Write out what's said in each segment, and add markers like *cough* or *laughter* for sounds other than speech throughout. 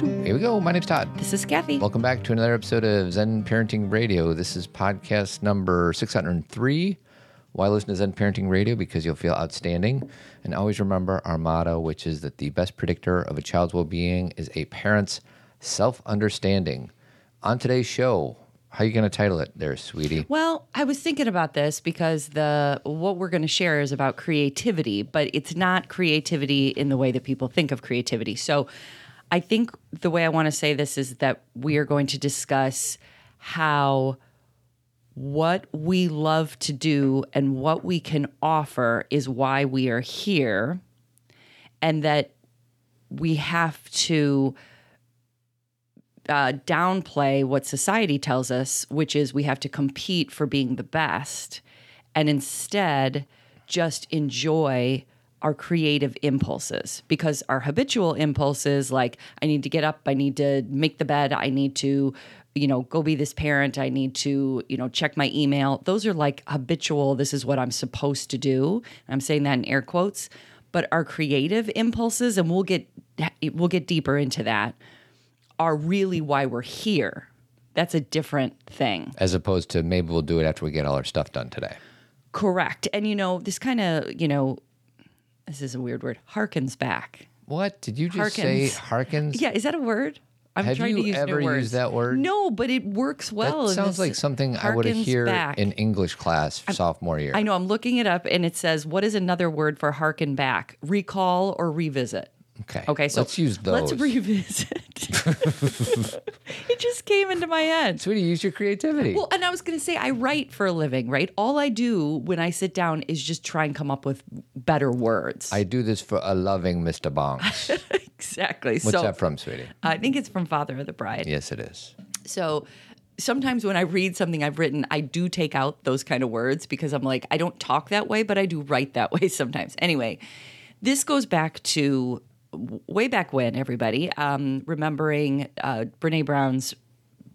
Here we go. My name's Todd. This is Kathy. Welcome back to another episode of Zen Parenting Radio. This is podcast number 603. Why listen to Zen Parenting Radio? Because you'll feel outstanding. And always remember our motto, which is that the best predictor of a child's well being is a parent's self understanding. On today's show, how are you going to title it there, sweetie? Well, I was thinking about this because the what we're going to share is about creativity, but it's not creativity in the way that people think of creativity. So, I think the way I want to say this is that we are going to discuss how what we love to do and what we can offer is why we are here and that we have to uh, downplay what society tells us, which is we have to compete for being the best, and instead just enjoy our creative impulses because our habitual impulses, like I need to get up, I need to make the bed, I need to, you know, go be this parent, I need to, you know, check my email. Those are like habitual, this is what I'm supposed to do. I'm saying that in air quotes. But our creative impulses, and we'll get we'll get deeper into that are really why we're here. That's a different thing. As opposed to maybe we'll do it after we get all our stuff done today. Correct. And you know, this kind of, you know, this is a weird word, harkens back. What? Did you just say harkens? Yeah, is that a word? I'm Have trying you to use ever used that word? No, but it works well. That sounds like something I would hear back. in English class I'm, sophomore year. I know. I'm looking it up, and it says, "What is another word for harken back? Recall or revisit?" Okay. Okay. So let's use those. Let's revisit. *laughs* it just came into my head. Sweetie, use your creativity. Well, and I was going to say, I write for a living, right? All I do when I sit down is just try and come up with better words. I do this for a loving Mr. Bonks. *laughs* exactly. What's so, that from, sweetie? I think it's from Father of the Bride. Yes, it is. So sometimes when I read something I've written, I do take out those kind of words because I'm like, I don't talk that way, but I do write that *laughs* way sometimes. Anyway, this goes back to way back when, everybody, um, remembering uh, Brene Brown's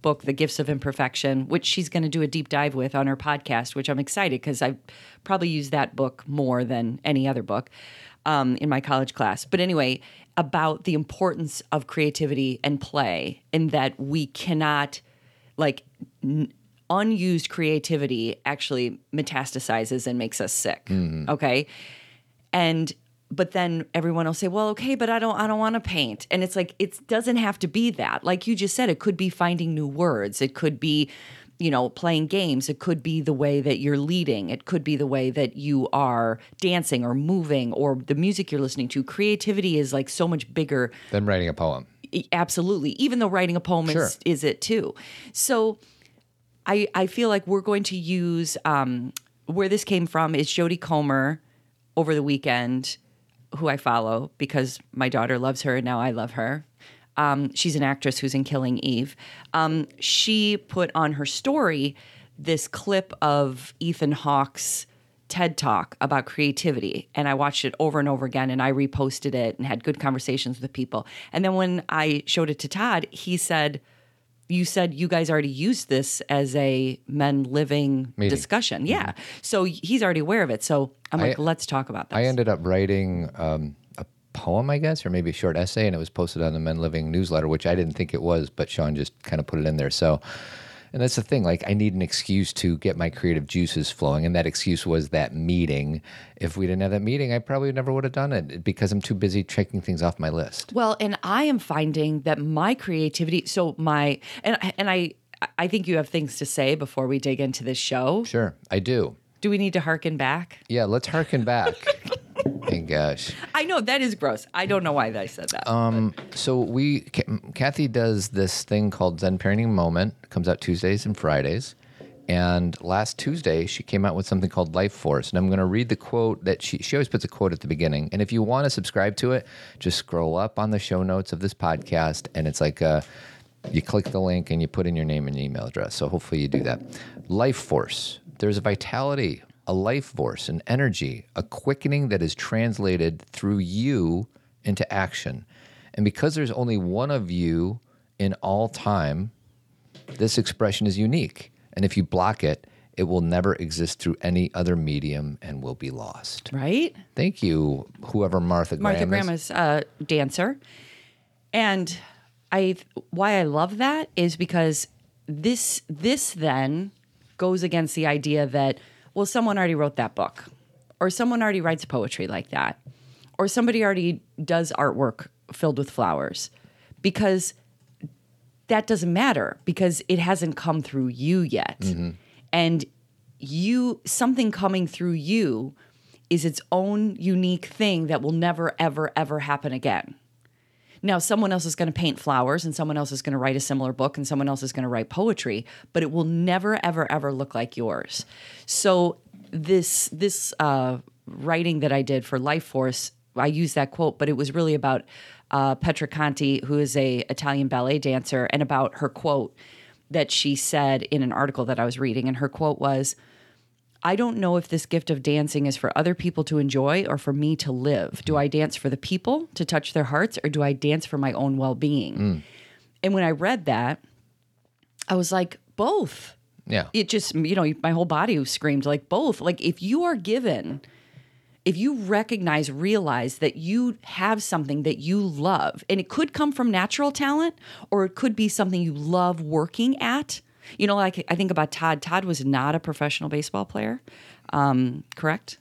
book, The Gifts of Imperfection, which she's going to do a deep dive with on her podcast, which I'm excited because I probably use that book more than any other book um, in my college class. But anyway, about the importance of creativity and play, and that we cannot, like, n- unused creativity actually metastasizes and makes us sick. Mm-hmm. Okay. And but then everyone will say well okay but i don't i don't want to paint. And it's like it doesn't have to be that. Like you just said it could be finding new words. It could be you know playing games. It could be the way that you're leading. It could be the way that you are dancing or moving or the music you're listening to. Creativity is like so much bigger. Than writing a poem. Absolutely. Even though writing a poem sure. is, is it too. So i i feel like we're going to use um where this came from is Jodie Comer over the weekend who I follow because my daughter loves her and now I love her. Um, she's an actress who's in Killing Eve. Um, she put on her story this clip of Ethan Hawke's TED talk about creativity. And I watched it over and over again and I reposted it and had good conversations with people. And then when I showed it to Todd, he said, you said you guys already used this as a men living Meeting. discussion. Yeah. Mm-hmm. So he's already aware of it. So I'm like, I, let's talk about this. I ended up writing um, a poem, I guess, or maybe a short essay, and it was posted on the Men Living newsletter, which I didn't think it was, but Sean just kind of put it in there. So and that's the thing. Like, I need an excuse to get my creative juices flowing. And that excuse was that meeting. If we didn't have that meeting, I probably never would have done it because I'm too busy checking things off my list. Well, and I am finding that my creativity, so my, and, and I, I think you have things to say before we dig into this show. Sure, I do. Do we need to harken back? Yeah, let's harken back. *laughs* My gosh. I know that is gross. I don't know why I said that. Um, so we, Kathy does this thing called Zen Parenting Moment. It comes out Tuesdays and Fridays. And last Tuesday, she came out with something called Life Force. And I'm going to read the quote that she, she always puts a quote at the beginning. And if you want to subscribe to it, just scroll up on the show notes of this podcast. And it's like a, you click the link and you put in your name and email address. So hopefully you do that. Life Force. There's a vitality a life force, an energy, a quickening that is translated through you into action. And because there's only one of you in all time, this expression is unique. And if you block it, it will never exist through any other medium and will be lost. Right? Thank you, whoever Martha Graham Martha Graham is. a uh, dancer. And I why I love that is because this this then goes against the idea that well someone already wrote that book or someone already writes poetry like that or somebody already does artwork filled with flowers because that doesn't matter because it hasn't come through you yet. Mm-hmm. And you something coming through you is its own unique thing that will never ever ever happen again. Now, someone else is going to paint flowers and someone else is going to write a similar book and someone else is going to write poetry, but it will never, ever, ever look like yours. So, this, this uh, writing that I did for Life Force, I used that quote, but it was really about uh, Petra Conti, who is a Italian ballet dancer, and about her quote that she said in an article that I was reading. And her quote was, I don't know if this gift of dancing is for other people to enjoy or for me to live. Do I dance for the people to touch their hearts or do I dance for my own well being? Mm. And when I read that, I was like, both. Yeah. It just, you know, my whole body screamed like both. Like if you are given, if you recognize, realize that you have something that you love, and it could come from natural talent or it could be something you love working at. You know, like I think about Todd. Todd was not a professional baseball player, um, correct?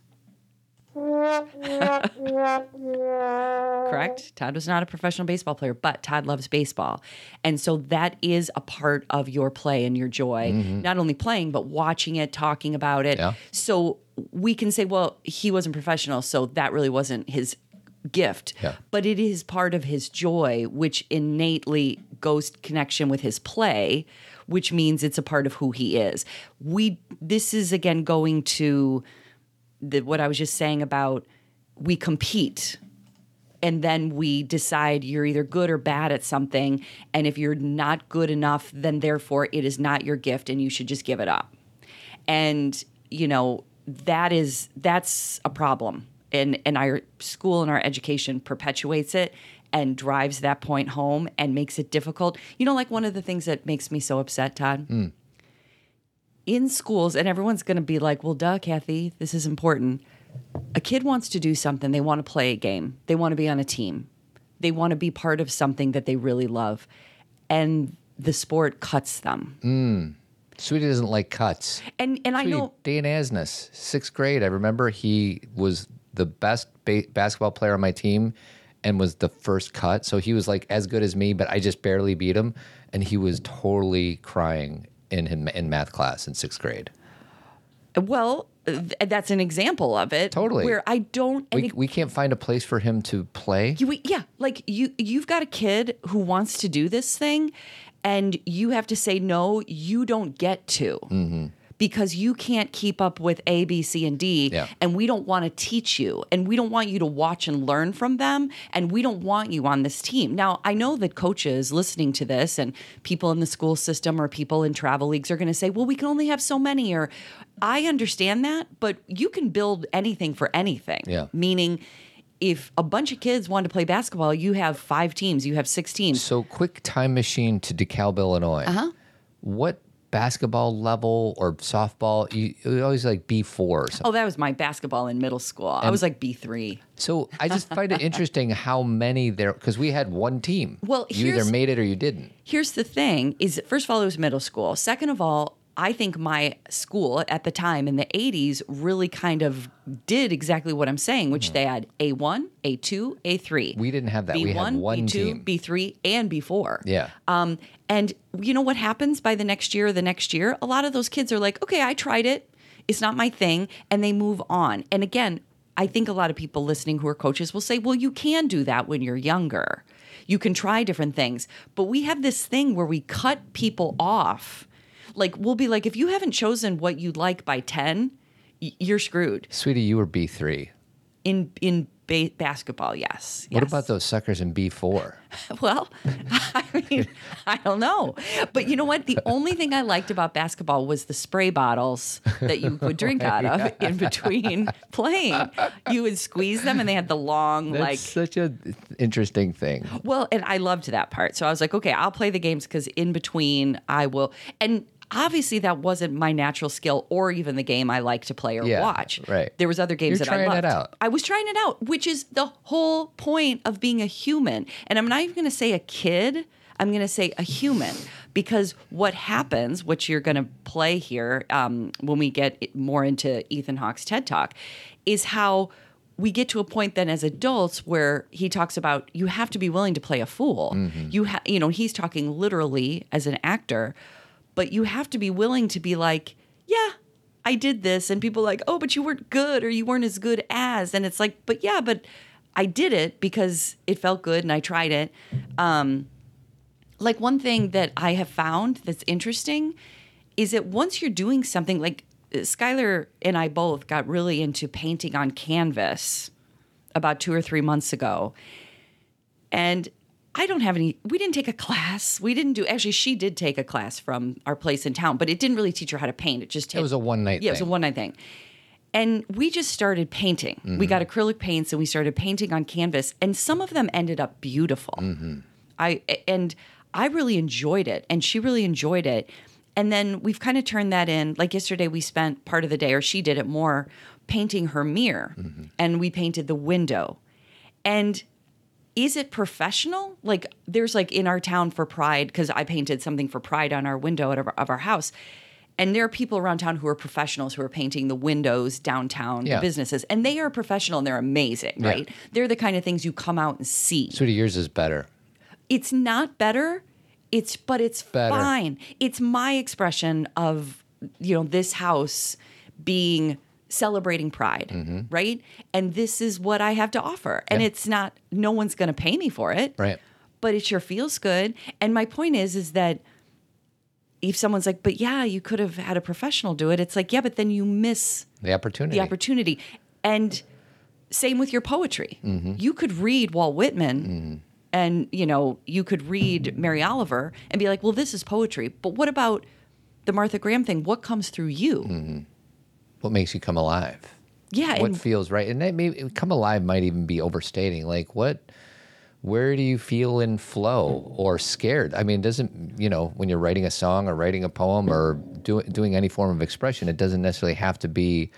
correct? Todd was not a professional baseball player, but Todd loves baseball. And so that is a part of your play and your joy, not only playing, but watching it, talking about it. Yeah. So we can say, well, he wasn't professional, so that really wasn't his gift. Yeah. But it is part of his joy, which innately goes connection with his play, which means it's a part of who he is. We this is again going to the what I was just saying about we compete and then we decide you're either good or bad at something. And if you're not good enough then therefore it is not your gift and you should just give it up. And you know that is that's a problem. And and our school and our education perpetuates it and drives that point home and makes it difficult you know like one of the things that makes me so upset todd hmm. in schools, and everyone's going to be like, well, duh, Kathy, this is important. A kid wants to do something, they want to play a game, they want to be on a team, they want to be part of something that they really love. And the sport cuts them. Hmm. Sweetie doesn't like cuts. And and I know Dan Asness, sixth grade. I remember he was the best ba- basketball player on my team and was the first cut. So he was like as good as me, but I just barely beat him. And he was totally crying in him in math class in sixth grade. well, th- that's an example of it. Totally. Where I don't We, it- we can't find a place for him to play. You, yeah, like you you've got a kid who wants to do this thing and you have to say no, you don't get to. Mm-hmm. Because you can't keep up with A, B, C, and D, Yeah. and we don't want to teach you, and we don't want you to watch and learn from them, and we don't want you on this team. Now, I know that coaches listening to this, and people in the school system or people in travel leagues are going to say, "Well, we can only have so many," or I understand that, but you can build anything for anything. Yeah. Meaning, if a bunch of kids want to play basketball, you have five teams, you have six teams. So quick time machine to DeKalb, Illinois. Uh-huh. What basketball level or softball? You, you always like B four or oh, something. Oh, that was my basketball in middle school. I was like B three. So I just find it *laughs* interesting how many there because we had one team. Well, you either made it or you didn't. Here's the thing: is first of all, it was middle school. Second of all, I think my school at the time in the 80s really kind of did exactly what I'm saying, which they had A1, A2, A3. Hmm. We didn't have that. B1, we had one B2, team. B3, and B4. Yeah. Um, and you know what happens by the next year or the next year? A lot of those kids are like, okay, I tried it. It's not my thing. And they move on. And again, I think a lot of people listening who are coaches will say, well, you can do that when you're younger. You can try different things. But we have this thing where we cut people off. Like, we'll be like, if you haven't chosen what you like by 10, y- you're screwed. Sweetie, you were B three. In, in ba- basketball, yes. What yes. about those suckers in B four? *laughs* Well, *laughs* I mean, I don't know. But you know what? The only thing I liked about basketball was the spray bottles that you would drink *laughs* out of in between playing. You would squeeze them and they had the long, That's like, such a interesting thing. well, and I loved that part. So I was like, okay, I'll play the games because in between I will. And obviously that wasn't my natural skill or even the game I like to play or Yeah, watch. right. There was other games You're that I loved. it out. I was trying it out, which is the whole point of being a human. And I'm not even going to say a kid. I'm going to say a human because what happens, which you're going to play here um, when we get more into Ethan Hawke's TED Talk, is how we get to a point then as adults where he talks about you have to be willing to play a fool. You have, you know, he's talking literally as an actor, but you have to be willing to be like, yeah, I did this, and people are like, oh, but you weren't good or you weren't as good as, and it's like, but yeah, but I did it because it felt good and I tried it. Um, like one thing that I have found that's interesting is that once you're doing something like uh, Skylar and I both got really into painting on canvas about two or three months ago. And I don't have any, we didn't take a class. We didn't do, actually, she did take a class from our place in town, but it didn't really teach her how to paint. It just, It was a one night yeah, it was a one night thing. And we just started painting. Mm-hmm. We got acrylic paints and we started painting on canvas, and some of them ended up beautiful. Mm-hmm. I and I really enjoyed it, and she really enjoyed it. And then we've kind of turned that in. Like yesterday, we spent part of the day, or she did it more, painting her mirror, Mm-hmm. and we painted the window. And is it professional? Like there's like in our town for Pride because I painted something for Pride on our window of our, of our house. And there are people around town who are professionals who are painting the windows downtown, Yeah. the businesses, and they are professional and they're amazing, Yeah. right? They're the kind of things you come out and see. So, yours is better. It's not better, it's but it's Better. fine. It's my expression of you know this house being celebrating pride, Mm-hmm. right? And this is what I have to offer. And Yeah. it's not no one's going to pay me for it Right. but it sure feels good. And my point is, is that if someone's like, but yeah, you could have had a professional do it, it's like, yeah, but then you miss The opportunity. the opportunity. And same with your poetry. Mm-hmm. You could read Walt Whitman mm-hmm. and, you know, you could read Mary Oliver and be like, well, this is poetry. But what about the Martha Graham thing? What comes through you? Mm-hmm. What makes you come alive? Yeah. what and feels right? And that may come alive might even be overstating like what where do you feel in flow or scared? I mean it doesn't you know when you're writing a song or writing a poem or doing doing any form of expression it doesn't necessarily have to be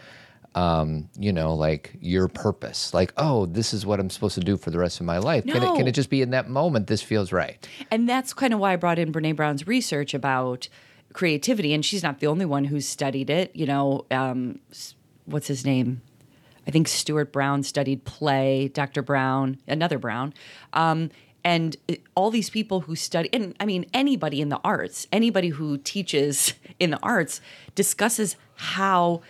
um, you know like your purpose. Like oh this is what i'm supposed to do for the rest of my life. Can, it, can it just be in that moment this feels right? And that's kind of why I brought in Brene Brown's research about creativity. And she's not the only one who's studied it. You know, um, what's his name? I think Stuart Brown studied play, Dr. Brown, another Brown. Um, and uh, all these people who study, and I mean, anybody in the arts, anybody who teaches in the arts discusses how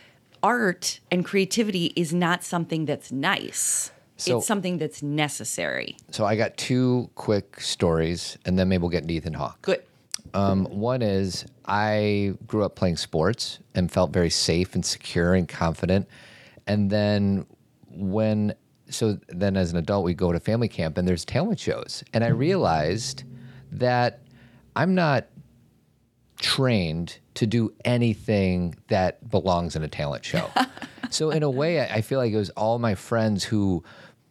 art and creativity is not something that's nice. So- it's something that's necessary. so i got two quick stories and then maybe we'll get into ethan hawke Good. Um, one is I grew up playing sports and felt very safe and secure and confident. And then when, so then as an adult, we go to family camp and there's talent shows. And I realized that I'm not trained to do anything that belongs in a talent show. *laughs* so in a way, I I feel like it was all my friends who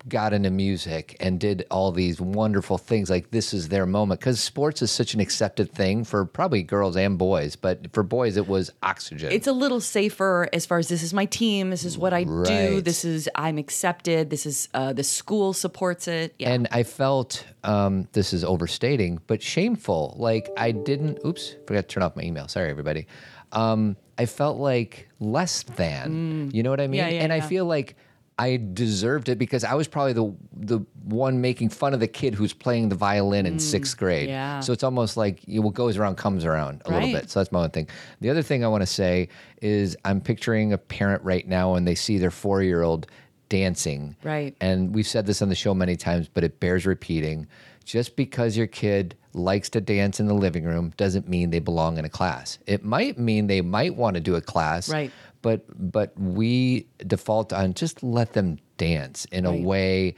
got into music and did all these wonderful things like this is their moment because sports is such an accepted thing for probably girls and boys but for boys it was oxygen it's a little safer as far as this is my team this is what i do this is i'm accepted this is uh, the school supports it yeah And I felt um, this is overstating, but shameful. Like I didn't. Oops, forgot to turn off my email. Sorry, everybody. Um, I felt like less than. You know what I mean? Mm. Yeah, yeah, and I feel like I deserved it because I was probably the the one making fun of the kid who's playing the violin in sixth grade. Mm. yeah. So it's almost like what goes around comes around a little bit. So that's my one thing. The other thing I want to say is I'm picturing a parent right now and they see their four year old dancing. Right. And we've said this on the show many times, but it bears repeating. Just because your kid likes to dance in the living room doesn't mean they belong in a class. It might mean they might want to do a class. Right. But but we default on just let them dance in Right. a way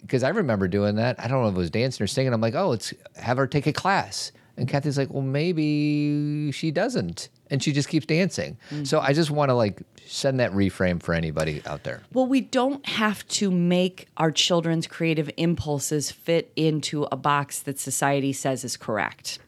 because I remember doing that. I don't know if it was dancing or singing. I'm like, oh, let's have her take a class. And Kathy's like, well, maybe she doesn't. And she just keeps dancing. Mm. So I just want to like send that reframe for anybody out there. well we don't have to make our children's creative impulses fit into a box that society says is correct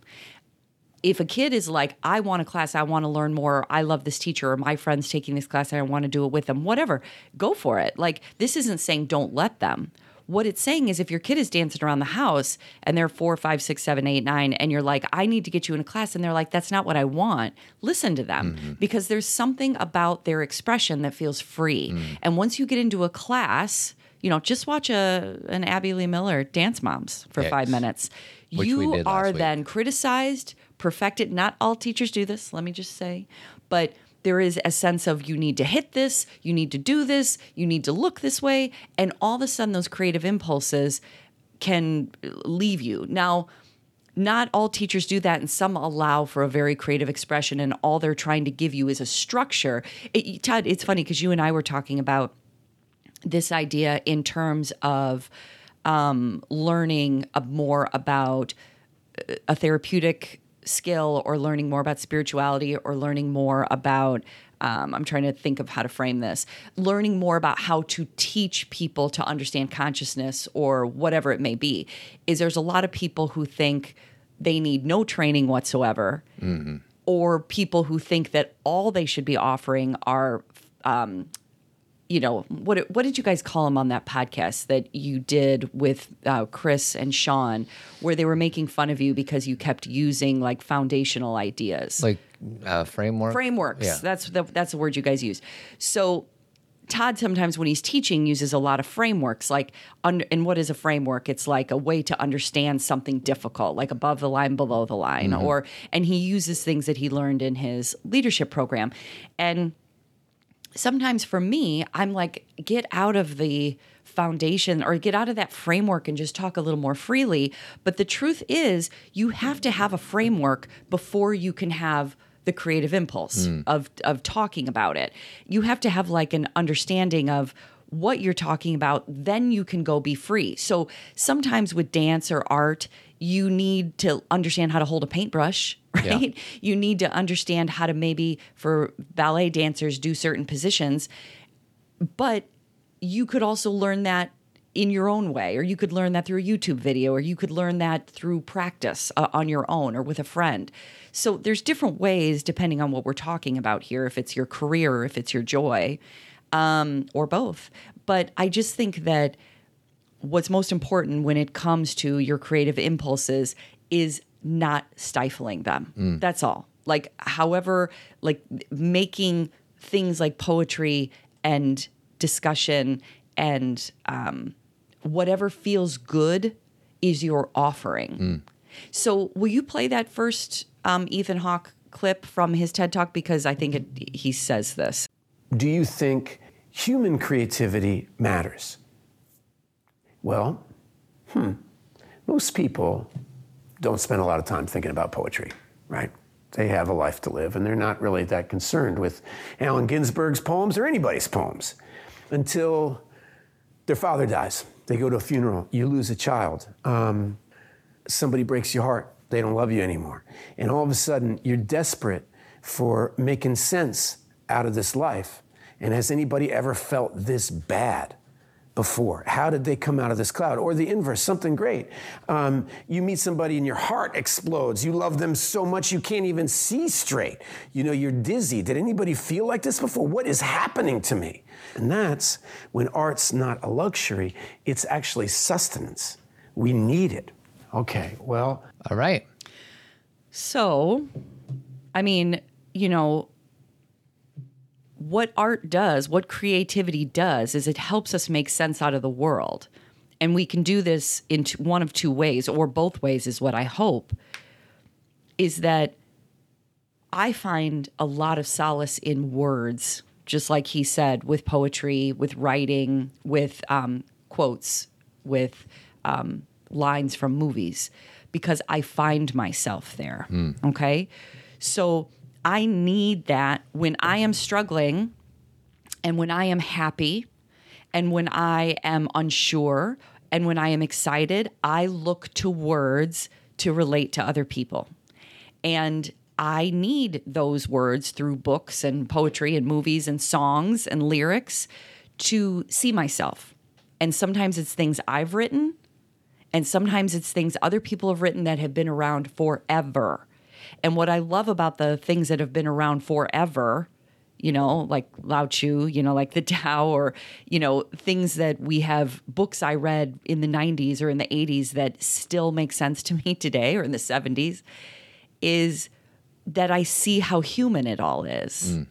if a kid is like, I want a class, I want to learn more, I love this teacher, or my friend's taking this class and I want to do it with them, whatever, go for it. Like, this isn't saying don't let them. what it's saying is if your kid is dancing around the house and they're four, five, six, seven, eight, nine, and you're like, I need to get you in a class, and they're like, that's not what I want, listen to them mm-hmm. because there's something about their expression that feels free. Mm. And once you get into a class, you know, just watch a an Abby Lee Miller dance moms for Yes. five minutes. You we did last are then criticized, perfected. Not all teachers do this, let me just say, but there is a sense of you need to hit this, you need to do this, you need to look this way, and all of a sudden those creative impulses can leave you. Now, not all teachers do that, and some allow for a very creative expression, and all they're trying to give you is a structure. It, Todd, it's funny because you and I were talking about this idea in terms of um, learning more about a therapeutic skill or learning more about spirituality or learning more about um, i'm trying to think of how to frame this learning more about how to teach people to understand consciousness or whatever it may be is there's a lot of people who think they need no training whatsoever or people who think that all they should be offering are you know what what did you guys call them on that podcast that you did with uh, Chris and Sean where they were making fun of you because you kept using like foundational ideas? Like uh, framework. frameworks. Yeah. that's the that's the word you guys use. So Todd sometimes when he's teaching uses a lot of frameworks like un- and what is a framework? It's like a way to understand something difficult like above the line below the line or and he uses things that he learned in his leadership program. And sometimes for me, I'm like, get out of the foundation or get out of that framework and just talk a little more freely. But the truth is, you have to have a framework before you can have the creative impulse hmm. of of talking about it. You have to have like an understanding of what you're talking about, then you can go be free. So sometimes with dance or art, you need to understand how to hold a paintbrush, *laughs* Yeah. right? You need to understand how to maybe for ballet dancers do certain positions, but you could also learn that in your own way, or you could learn that through a YouTube video, or you could learn that through practice uh, on your own or with a friend. So there's different ways depending on what we're talking about here, if it's your career if it's your joy, um, or both. But I just think that what's most important when it comes to your creative impulses is not stifling them. That's all. Like, however, like making things like poetry and discussion and um, whatever feels good is your offering. So, will you play that first um, Ethan Hawke clip from his TED Talk? Because I think it, he says this. Do you think human creativity matters? Well, hmm, most people don't spend a lot of time thinking about poetry, right? They have a life to live and they're not really that concerned with Allen Ginsberg's poems or anybody's poems until their father dies. They go to a funeral, you lose a child. Um, somebody breaks your heart, they don't love you anymore. And all of a sudden, you're desperate for making sense out of this life. And has anybody ever felt this bad before? How did they come out of this cloud? Or the inverse, something great. Um, you meet somebody and your heart explodes. You love them so much you can't even see straight. You know, you're dizzy. Did anybody feel like this before? What is happening to me? And that's when art's not a luxury, it's actually sustenance. We need it. Okay, well, All right. So, I mean, you know, what art does, what creativity does, is it helps us make sense out of the world. And we can do this in t- one of two ways, or both ways, is what I hope. Is that I find a lot of solace in words, just like he said, with poetry, with writing, with um, quotes, with um, lines from movies, because I find myself there. Okay. So I need that when I am struggling and when I am happy and when I am unsure and when I am excited, I look to words to relate to other people. And I need those words through books and poetry and movies and songs and lyrics to see myself. And sometimes it's things I've written, and sometimes it's things other people have written that have been around forever. And what I love about the things that have been around forever you know, like Lao Tzu, you know, like the *laughs* Tao, or, you know, things that we have books I read in the 90s or in the 80s that still make sense to *laughs* me today or in the 70s, is that I see how human it all is. Mm.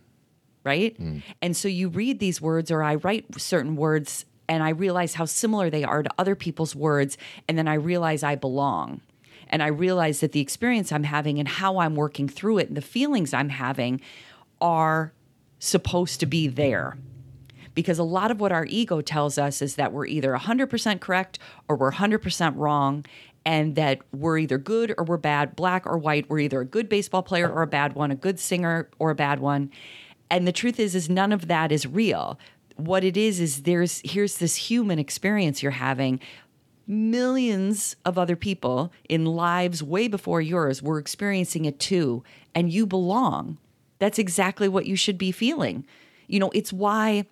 Right. Mm. And so you read these words, or I write certain words, and I realize how similar they are to other people's words. And then I realize I belong. And I realize that the experience I'm having and how I'm working through it and the feelings I'm having are supposed to be there. Because a lot of what our ego tells us is that we're either 100% correct or we're 100% wrong, and that we're either good or we're bad, black or white. We're either a good baseball player or a bad one, a good singer or a bad one. And the truth is, is none of that is real. What it is is there's here's this human experience you're having millions of other people in lives way before yours were experiencing it too, and you belong. That's exactly what you should be feeling. You know, it's why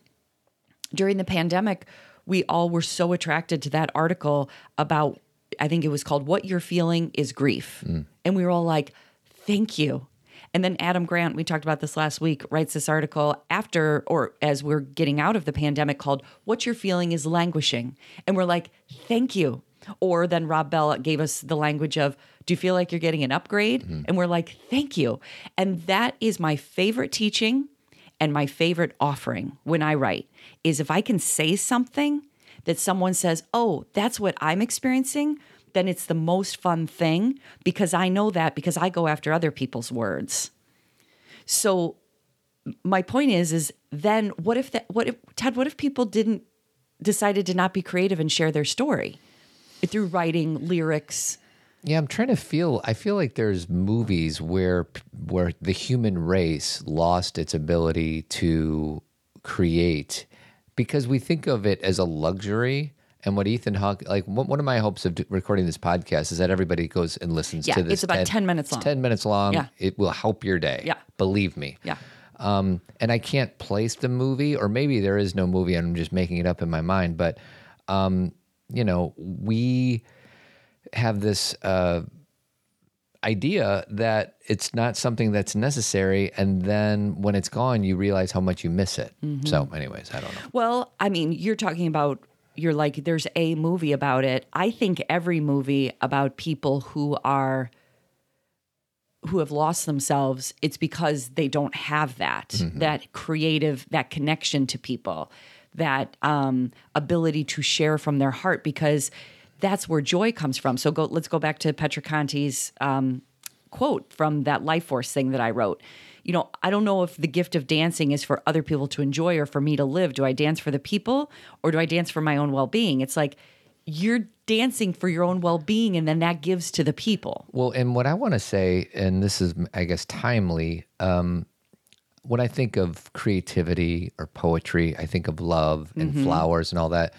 during the pandemic, we all were so attracted to that article about, I think it was called What You're Feeling is Grief. Mm. And we were all like, thank you. And then Adam Grant, we talked about this last week, writes this article after or as we're getting out of the pandemic called What You're Feeling is Languishing. And we're like, thank you. Or then Rob Bell gave us the language of, Do you feel like you're getting an upgrade? Mm-hmm. And we're like, Thank you. And that is my favorite teaching and my favorite offering when I write is if I can say something that someone says, Oh, that's what I'm experiencing, then it's the most fun thing because I know that because I go after other people's words. So my point is is then what if that what if Ted what if people didn't decided to not be creative and share their story through writing lyrics Yeah, I'm trying to feel. I feel like there's movies where where the human race lost its ability to create because we think of it as a luxury. And what Ethan Hawke, like one of my hopes of recording this podcast is that everybody goes and listens Yeah, to this. it's about 10 minutes it's long. 10 minutes long. Yeah. It will help your day. Yeah. Believe me. yeah Um, and I can't place the movie, or maybe there is no movie and I'm just making it up in my mind. But, um, you know, we have this uh, idea that it's not something that's necessary. And then when it's gone, you realize how much you miss it. Mm-hmm. So, anyways, I don't know. Well, I mean, you're talking about you're like there's a movie about it. I think every movie about people who are who have lost themselves, it's because they don't have that that creative that connection to people, that um, ability to share from their heart because that's where joy comes from. So go let's go back to Petra Conti's um, quote from that life force thing that I wrote. You know, I don't know if the gift of dancing is for other people to enjoy or for me to live. Do I dance for the people or do I dance for my own well being? It's like you're dancing for your own well being and then that gives to the people. Well, and what I want to say, and this is, I guess, timely. Um, when I think of creativity or poetry, I think of love and Mm-hmm. flowers and all that.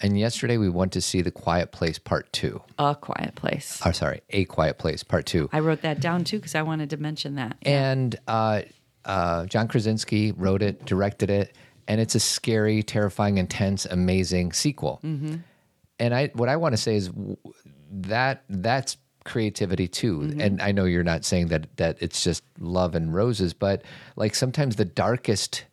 And yesterday we went to see The Quiet Place Part Two. A quiet place. Or sorry, A Quiet Place Part Two. I wrote that down too because I wanted to mention that. And uh, uh, John Krasinski wrote it, directed it, and it's a scary, terrifying, intense, amazing sequel. And I, what I want to say is that that's creativity too. And I know you're not saying that that it's just love and roses, but like sometimes the darkest,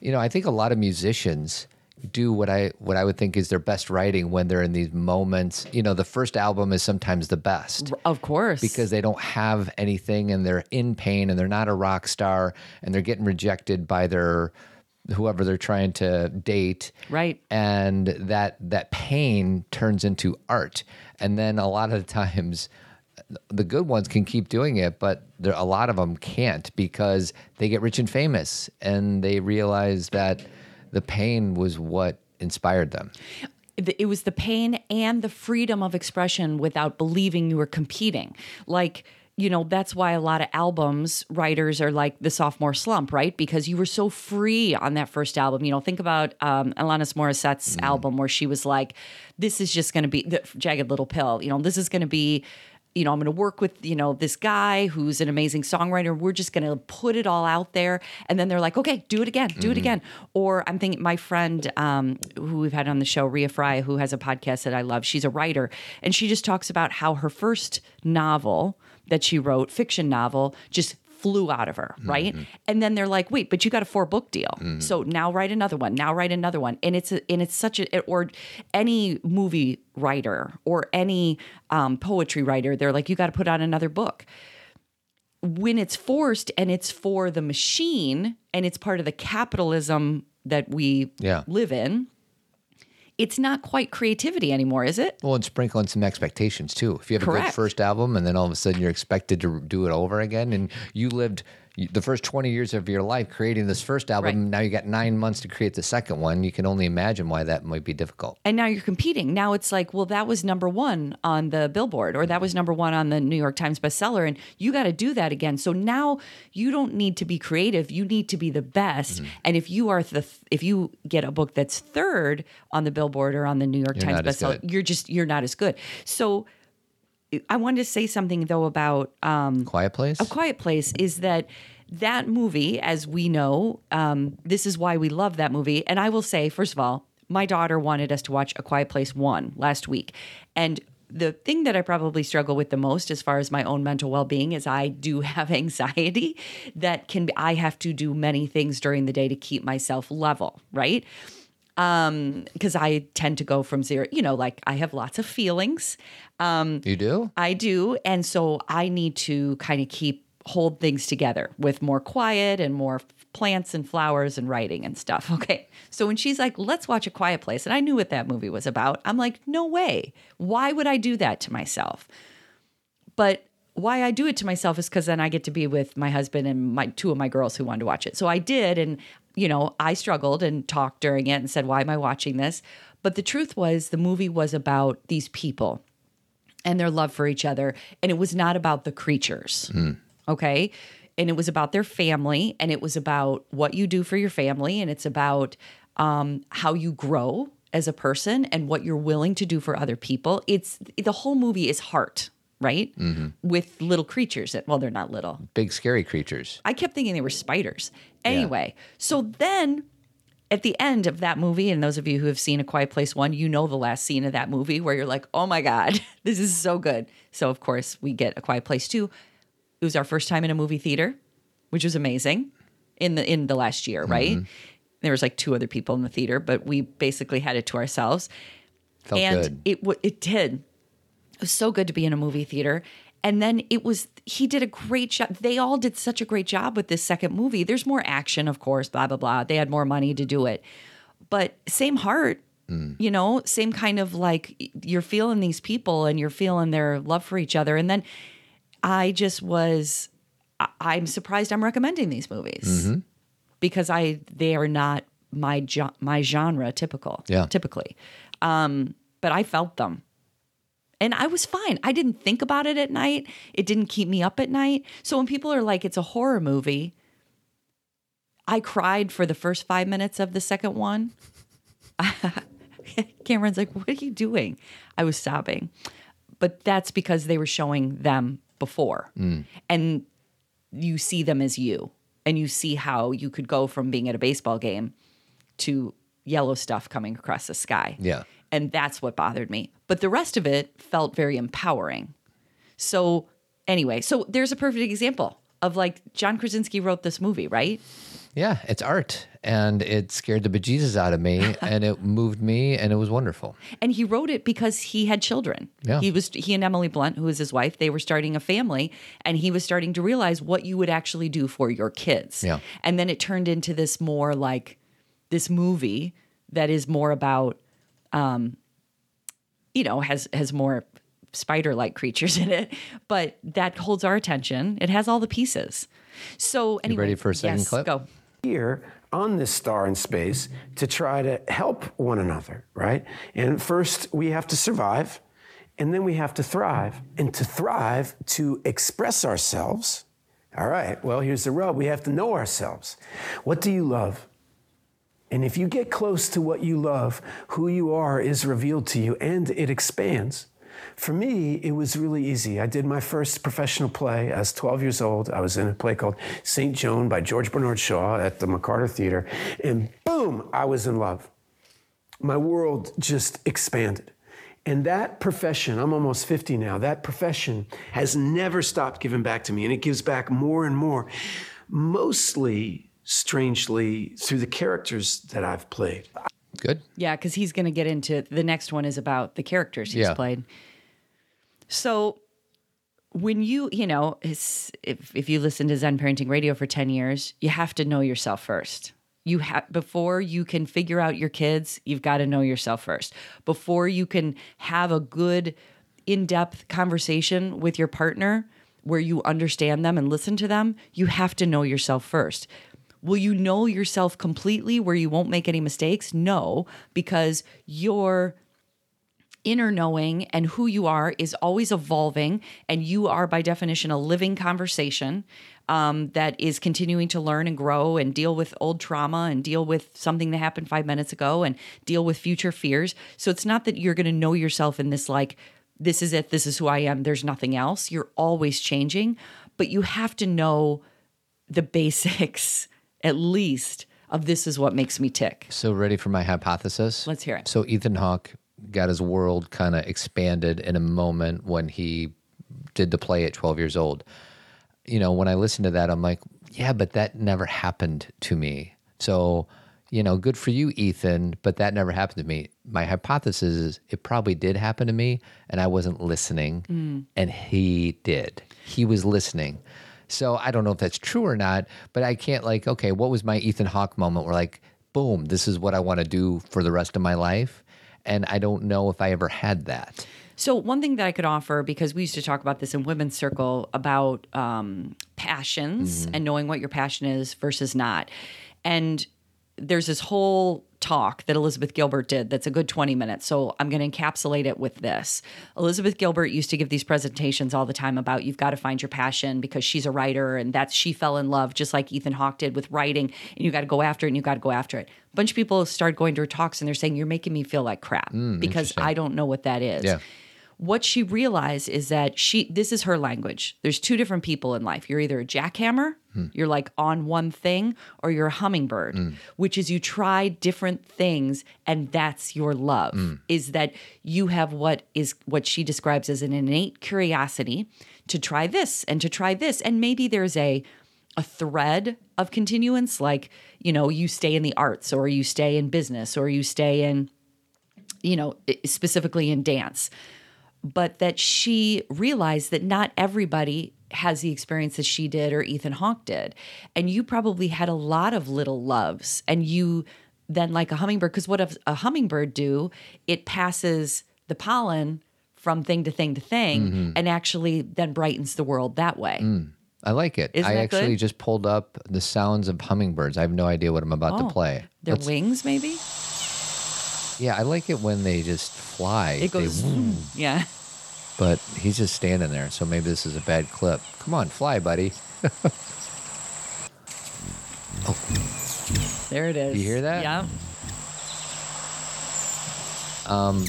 you know, I think a lot of musicians do what I what I would think is their best writing when they're in these moments. You know, the first album is sometimes the best Of course. because they don't have anything and they're in pain and they're not a rock star and they're getting rejected by their whoever they're trying to date Right. and that that pain turns into art and then a lot of the *laughs* times the good ones can keep doing it but there a lot of them can't because they get rich and famous and they realize that the pain was what inspired them it was the pain and the freedom of expression without believing you were competing. Like, you know, that's why a lot of albums writers are like the sophomore slump, right? Because you were so free on that first album. You know, think about um, Alanis Morissette's album where she was like, this is just going to be the Jagged Little Pill. You know, this is going to be you know, I'm going to work with, you know, this guy who's an amazing songwriter. We're just going to put it all out there. And then they're like, okay, do it again, do it again. Or I'm thinking my friend um, who we've had on the show, Rea Frey, who has a podcast that I love, she's a writer. And she just talks about how her first novel that she wrote, fiction novel, just flew out of her, right? And then they're like, "Wait, but you got a four book deal. So now write another one. Now write another one." And it's a, and it's such a or any movie writer or any um, poetry writer, they're like, "You got to put out another book." when it's forced and it's for the machine and it's part of the capitalism that we Yeah. live in, it's not quite creativity anymore, is it? Well, and sprinkle in some expectations too. If you have a Correct. good first album and then all of a sudden you're expected to do it over again, and you lived the first 20 years of your life creating this first album, Right. now you got nine months to create the second one, you can only imagine why that might be difficult. And now you're competing. Now it's like, well, that was number one on the Billboard, or that was number one on the New York Times bestseller, and you got to do that again. So now you don't need to be creative; you need to be the best. Mm-hmm. And if you are the, if you get a book that's third on the Billboard or on the New York You're Times bestseller, you're just you're not as good. So I wanted to say something though about um, Quiet Place? a Quiet Place is that that movie, as we know, um, this is why we love that movie. And I will say, first of all, my daughter wanted us to watch A Quiet Place 1 last week. And the thing that I probably struggle with the most as far as my own mental well-being is I do *laughs* have anxiety that can be, I have to do many things during the day to keep myself level, right? Um because I tend to go from zero, you know, like I have lots of feelings. um you do? I do. And so I need to kind of keep hold things together with more quiet and more plants and flowers and writing and stuff. *laughs* Okay. So when she's like, let's watch a quiet place, and I knew what that movie was about, I'm like, no way. Why would I do that to myself? But why I do it to myself is because then I get to be with my husband and my two of my girls who wanted to watch it. So I did, and you know, I struggled and talked during it and said, "Why am I watching this?" But the truth was, the movie was about these people and their love for each other, and it was not about the creatures. Okay. And it was about their family, and it was about what you do for your family, and it's about um, how you grow as a person and what you're willing to do for other people. It's the whole movie is heart, right? Mm-hmm. With little creatures. That, well, they're not little. Big scary creatures. I kept thinking they were spiders. Anyway, so then at the end of that movie, and those of you who have seen A Quiet Place One, you know the last scene of that movie where you're like, oh my God, *laughs* this is so good. So, of course, we get A Quiet Place Two. It was our first time in a movie theater, which was amazing in the in the last year, right? Mm-hmm. There was like two other people in the theater, but we basically had it to ourselves Felt and good. it w- it did. It was so good to be in a movie theater. And then it was he did a great job. They all did such a great job with this second movie. There's more action, of course, blah blah blah. They had more money to do it. But same heart, you know, same kind of like you're feeling these people and you're feeling their love for each other. And then I just was I- I'm surprised I'm recommending these movies because I they are not my my genre typical. Yeah. typically, um, but I felt them, and I was fine. I didn't think about it at night. It didn't keep me up at night. So when people are like, "It's a horror movie," I cried for the first five minutes of the second one. *laughs* Cameron's like, "What are you doing?" I was sobbing, but that's because they were showing them before, mm. and you see them as you, and you see how you could go from being at a baseball game to yellow stuff coming across the sky. Yeah. And that's what bothered me. But the rest of it felt very empowering. So anyway, so there's a perfect example of like John Krasinski wrote this movie, right? Yeah, it's art. And it scared the bejesus out of me *laughs* and it moved me and it was wonderful. and he wrote it because he had children. Yeah. He was he and Emily Blunt, who was his wife, they were starting a family and he was starting to realize what you would actually do for your kids. Yeah. And then it turned into this more like this movie that is more about um you know, has has more spider-like creatures *laughs* in it, but that holds our attention. It has all the pieces. So anyway, ready for a second yes, clip? Go. here on this star in space to try to help one another, right? And first, we have to survive, and then we have to thrive. And to thrive, to express ourselves, all right, well, here's the rub we have to know ourselves. What do you love? And if you get close to what you love, who you are is revealed to you and it expands. For me, it was really easy. I did my first professional play. I was 12 years old. I was in a play called St. Joan by George Bernard Shaw at the McCarter Theater. And boom, I was in love. My world just expanded. And that profession, I'm almost 50 now, that profession has never stopped giving back to me. And it gives back more and more, mostly, strangely, through the characters that I've played. Good. Yeah, because he's going to get into the next one is about the characters he's Yeah. played. So when you, you know, if if you listen to Zen Parenting Radio for ten years, you have to know yourself first. You have before you can figure out your kids, you've got to know yourself first. Before you can have a good, in depth conversation with your partner where you understand them and listen to them, you have to know yourself first. Will you know yourself completely where you won't make any mistakes? No, because your inner knowing and who you are is always evolving, and you are, by definition, a living conversation um, that is continuing to learn and grow and deal with old trauma and deal with something that happened five minutes ago and deal with future fears. So it's not that you're going to know yourself in this like, this is it, this is who I am, there's nothing else. You're always changing, but you have to know the *laughs* basics, at least, of this is what makes me tick. So ready for my hypothesis? Let's hear it. So Ethan Hawke got his world kind of expanded in a moment when he did the play at 12 years old. You know, when I listen to that, I'm like, yeah, but that never happened to me. So, you know, good for you, Ethan, but that never happened to me. My hypothesis is it probably did happen to me and I wasn't listening, mm. and he did. He was listening. So I don't know if that's true or not, but I can't like, okay, what was my Ethan Hawke moment where like, boom, this is what I want to do for the rest of my life? And I don't know if I ever had that. So one thing that I could offer, because we used to talk about this in women's circle about um, passions and knowing what your passion is versus not, and there's this whole talk that Elizabeth Gilbert did that's a good 20 minutes. So I'm going to encapsulate it with this. Elizabeth Gilbert used to give these presentations all the time about you've got to find your passion because she's a writer and that's she fell in love just like Ethan Hawke did with writing and you got to go after it and you got to go after it. A bunch of people started going to her talks and they're saying you're making me feel like crap hmm, because I don't know what that is Yeah. What she realized is that she this is her language. There's two different people in life. You're either a jackhammer hmm. you're like on one thing or you're a hummingbird hmm. which is you try different things and that's your love hmm. is that you have what is what she describes as an innate curiosity to try this and to try this. And maybe there's a a thread of continuance like you know you stay in the arts or you stay in business or you stay in you know, specifically in dance, but that she realized that not everybody has the experiences she did or Ethan Hawke did. And you probably had a lot of little loves and you then like a hummingbird because what does a hummingbird do? It passes the pollen from thing to thing to thing mm-hmm. and actually then brightens the world that way. Mm. I like it. Isn't I actually good? just pulled up the sounds of hummingbirds. I have no idea what I'm about Oh, to play. Their Let's- wings maybe? Yeah, I like it when they just fly. It They goes yeah. but he's just standing there. So maybe this is a bad clip. Come on, fly, buddy. *laughs* There it is. You hear that? Yeah. Um,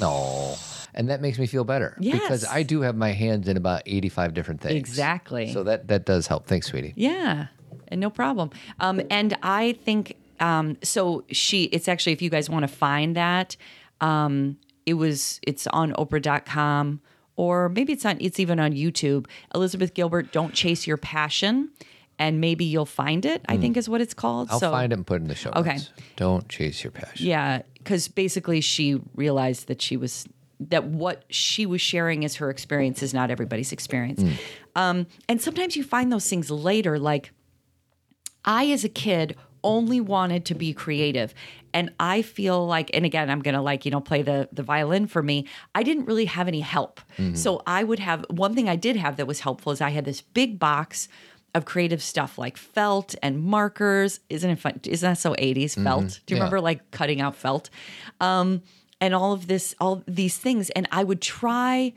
No. And that makes me feel better because I do have my hands in about 85 different things. Exactly. So that that does help. Thanks, sweetie. Yeah, and no problem. Um, and I think um, so. She, it's actually if you guys want to find that, um, it was it's on Oprah.com or maybe it's on it's even on YouTube. Elizabeth Gilbert, "Don't Chase Your Passion," and maybe you'll find it. I think is what it's called. I'll so, find it and put it in the show Okay. notes. Don't chase your passion. Yeah, because basically she realized that she was that what she was sharing is her experience is not everybody's experience. Um, and sometimes you find those things later, like I, as a kid, only wanted to be creative. And I feel like, and again, I'm gonna like, you know, play the the violin for me. I didn't really have any help. So I would have one thing I did have that was helpful is I had this big box of creative stuff like felt and markers. Isn't it fun? Isn't that so 80s? Felt. Do you Yeah. remember like cutting out felt? Um, and all of this, all these things. And I would try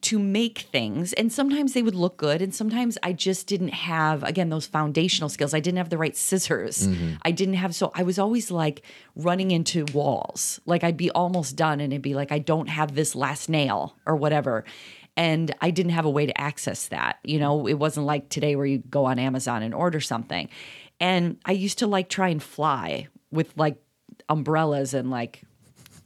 to make things. And sometimes they would look good and sometimes i just didn't have again those foundational skills. I didn't have the right scissors. Mm-hmm. I didn't have so i was always like running into walls. Like i'd be almost done and it'd be like i don't have this last nail or whatever. And i didn't have a way to access that you know? It wasn't like today where you go on amazon and order something. And i used to like try and fly with like umbrellas and like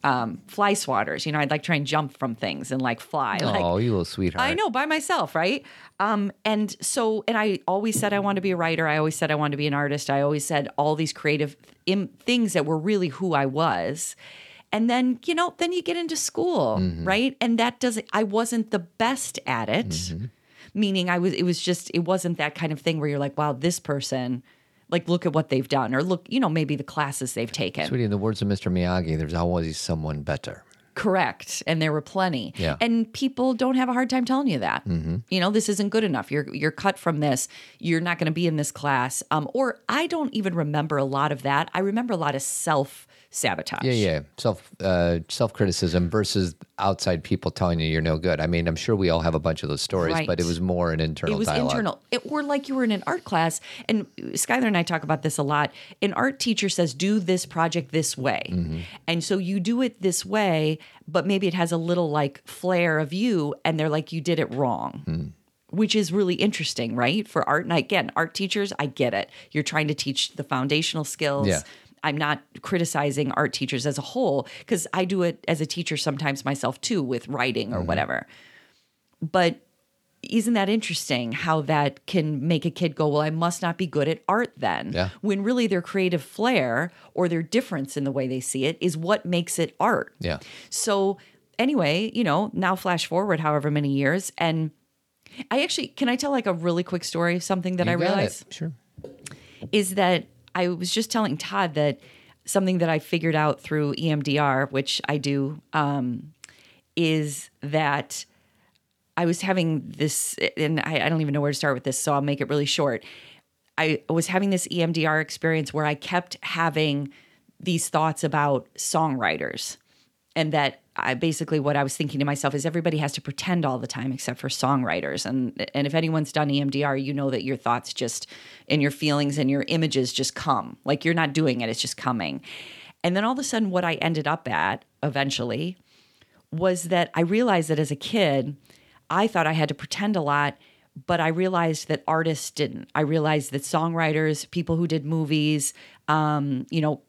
um, fly swatters. You know, I'd like try and jump from things and like fly. like, oh, you little sweetheart. I know by myself, right? Um, and so, and I always said I wanted to be a writer. I always said I wanted to be an artist. I always said all these creative Im- things that were really who I was. And then, you know, then you get into school, right? And that doesn't, I wasn't the best at it, meaning I was, it was just, it wasn't that kind of thing where you're like, wow, this person, like, look at what they've done, or look, you know, maybe the classes they've taken. Sweetie, in the words of Mr. Miyagi, there's always someone better. Correct. And there were plenty. Yeah. And people don't have a hard time telling you that. You know, this isn't good enough. You're you're cut from this. You're not going to be in this class. Um, or I don't even remember a lot of that. I remember a lot of self sabotage. Yeah, yeah. Self uh, self criticism versus outside people telling you you're no good. I mean, I'm sure we all have a bunch of those stories, Right. but it was more an internal It was dialogue. internal. It, were like you were in an art class, and Skylar and I talk about this a lot. An art teacher says, "Do this project this way," Mm-hmm. and so you do it this way, but maybe it has a little like flair of you, and they're like, "You did it wrong." Hmm. Which is really interesting, right? For art. And again, art teachers, I get it. You're trying to teach the foundational skills. Yeah. I'm not criticizing art teachers as a whole because I do it as a teacher sometimes myself too with writing or Mm-hmm. whatever. But isn't that interesting how that can make a kid go, Well, I must not be good at art then? Yeah. When really their creative flair or their difference in the way they see it is what makes it art. Yeah. So, anyway, you know, now flash forward however many years. And I actually, can I tell like a really quick story of something that You I got it. realized? Sure. is that I was just telling Todd that something that I figured out through EMDR, which I do, um, is that I was having this, and I, I don't even know where to start with this, so I'll make it really short. I was having this EMDR experience where I kept having these thoughts about songwriters and that I basically what I was thinking to myself is everybody has to pretend all the time except for songwriters. And and if anyone's done EMDR you know that your thoughts just and your feelings and your images just come. Like you're not doing it it's just coming. And then all of a sudden what I ended up at eventually was that I realized that as a kid I thought I had to pretend a lot but I realized that artists didn't. I realized that songwriters people who did movies um, you know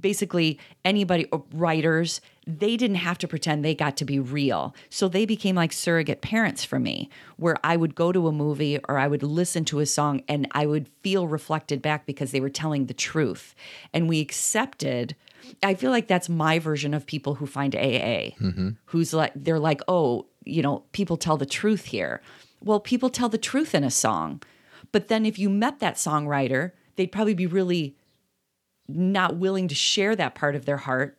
basically anybody uh, writers they didn't have to pretend they got to be real. So they became like surrogate parents for me where i would go to a movie or i would listen to a song and i would feel reflected back because they were telling the truth. And we accepted i feel like that's my version of people who find aa mm-hmm. who's like they're like oh you know people tell the truth here. Well people tell the truth in a song but then if you met that songwriter they'd probably be really not willing to share that part of their heart,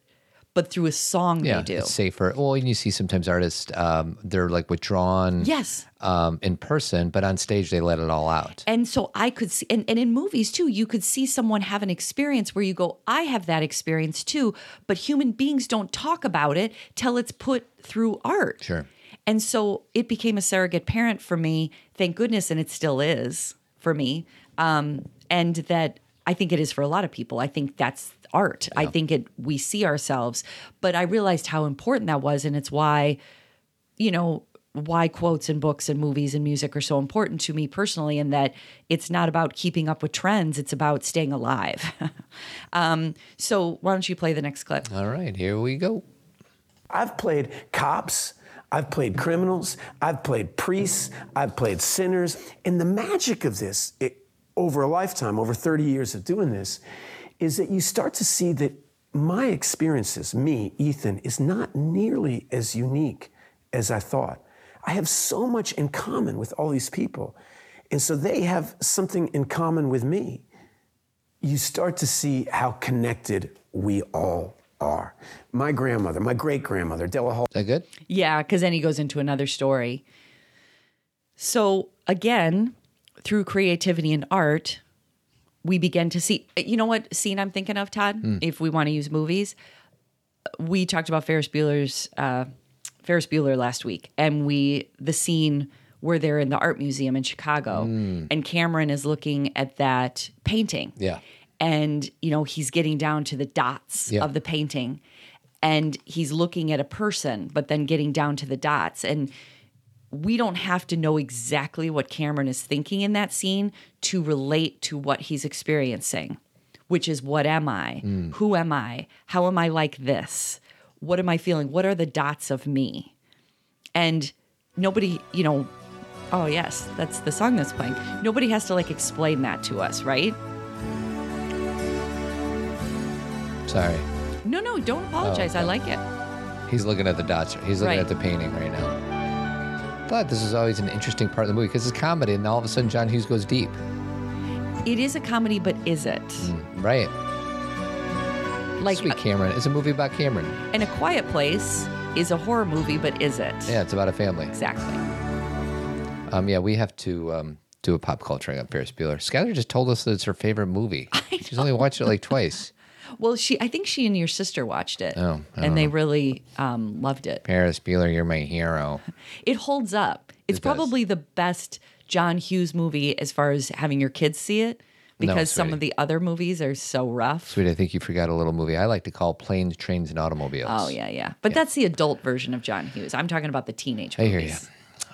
but through a song Yeah, they do. it's safer. Well, and you see sometimes artists, um, they're like withdrawn Yes. um, in person, but on stage they let it all out. And so I could see, and, and in movies too, you could see someone have an experience where you go, I have that experience too, but human beings don't talk about it till it's put through art. Sure. And so it became a surrogate parent for me, thank goodness, and it still is for me. Um, and that I think it is for a lot of people. I think that's art. I think it we see ourselves, but I realized how important that was, and it's why, you know, why quotes and books and movies and music are so important to me personally, and that it's not about keeping up with trends; it's about staying alive. *laughs* um, so why don't you play the next clip? All right, here we go. I've played cops, I've played criminals, I've played priests, I've played sinners. And the magic of this, it, over a lifetime, over 30 years of doing this, is that you start to see that my experiences, me, Ethan, is not nearly as unique as I thought. I have so much in common with all these people. And so they have something in common with me you start to see how connected we all are. My grandmother, my great grandmother, Della Hall. Is that good? Yeah, because then he goes into another story. So again, through creativity and art, we begin to see. You know what scene I'm thinking of, Todd? If we want to use movies, we talked about Ferris Bueller's uh, Ferris Bueller last week, and we the scene where they're in the art museum in Chicago, and Cameron is looking at that painting. Yeah. and you know he's getting down to the dots Yeah. of the painting, and he's looking at a person, but then getting down to the dots and. We don't have to know exactly what Cameron is thinking in that scene to relate to what he's experiencing which is what am I? Mm. Who am I? How am I like this? what am I feeling? What are the dots of me? And nobody, you know, oh yes, that's the song that's playing. Nobody has to like explain that to us, right? Sorry. No, no, don't apologize. Oh, I like it. He's looking at the dots. He's looking Right. at the painting right now. Thought this was always an interesting part of the movie because it's comedy, and all of a sudden John Hughes goes deep. It is a comedy, but is it? Right. Like Sweet Cameron. It's a movie about Cameron. in a quiet place is a horror movie, but is it? Yeah, it's about a family. Exactly. Um, yeah, we have to um, do a pop culturing on Ferris Bueller. Skylar just told us that it's her favorite movie. *laughs* She's only watched it like twice. Well, she I think she and your sister watched it. Oh, and they really um, loved it. Ferris Bueller, you're my hero. It holds up. It's It does. probably the best John Hughes movie as far as having your kids see it because some sweetie. of the other movies are so rough. Sweet, I think you forgot a little movie I like to call Planes, Trains, and Automobiles. Oh yeah, yeah. But that's the adult version of John Hughes. I'm talking about the teenage I movies. hear you.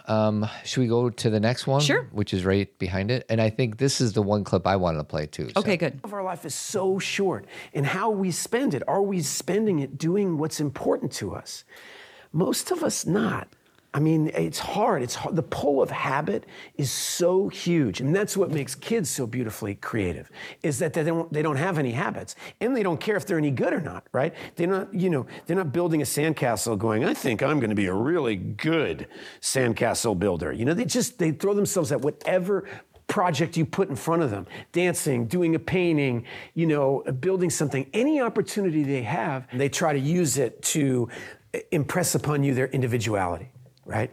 Um, should we go to the next one? Sure. Which is right behind it. And I think this is the one clip I wanted to play too. so- Okay, good. of our life is so short and how we spend it are we spending it doing what's important to us most of us not i mean it's hard. It's hard. the pull of habit is so huge and that's what makes kids so beautifully creative is that they don't they don't have any habits and they don't care if they're any good or not right? They're not you know they're not building a sandcastle going i think i'm going to be a really good sandcastle builder. You know they just they throw themselves at whatever project you put in front of them dancing doing a painting you know building something any opportunity they have they try to use it to eh, impress upon you their individuality right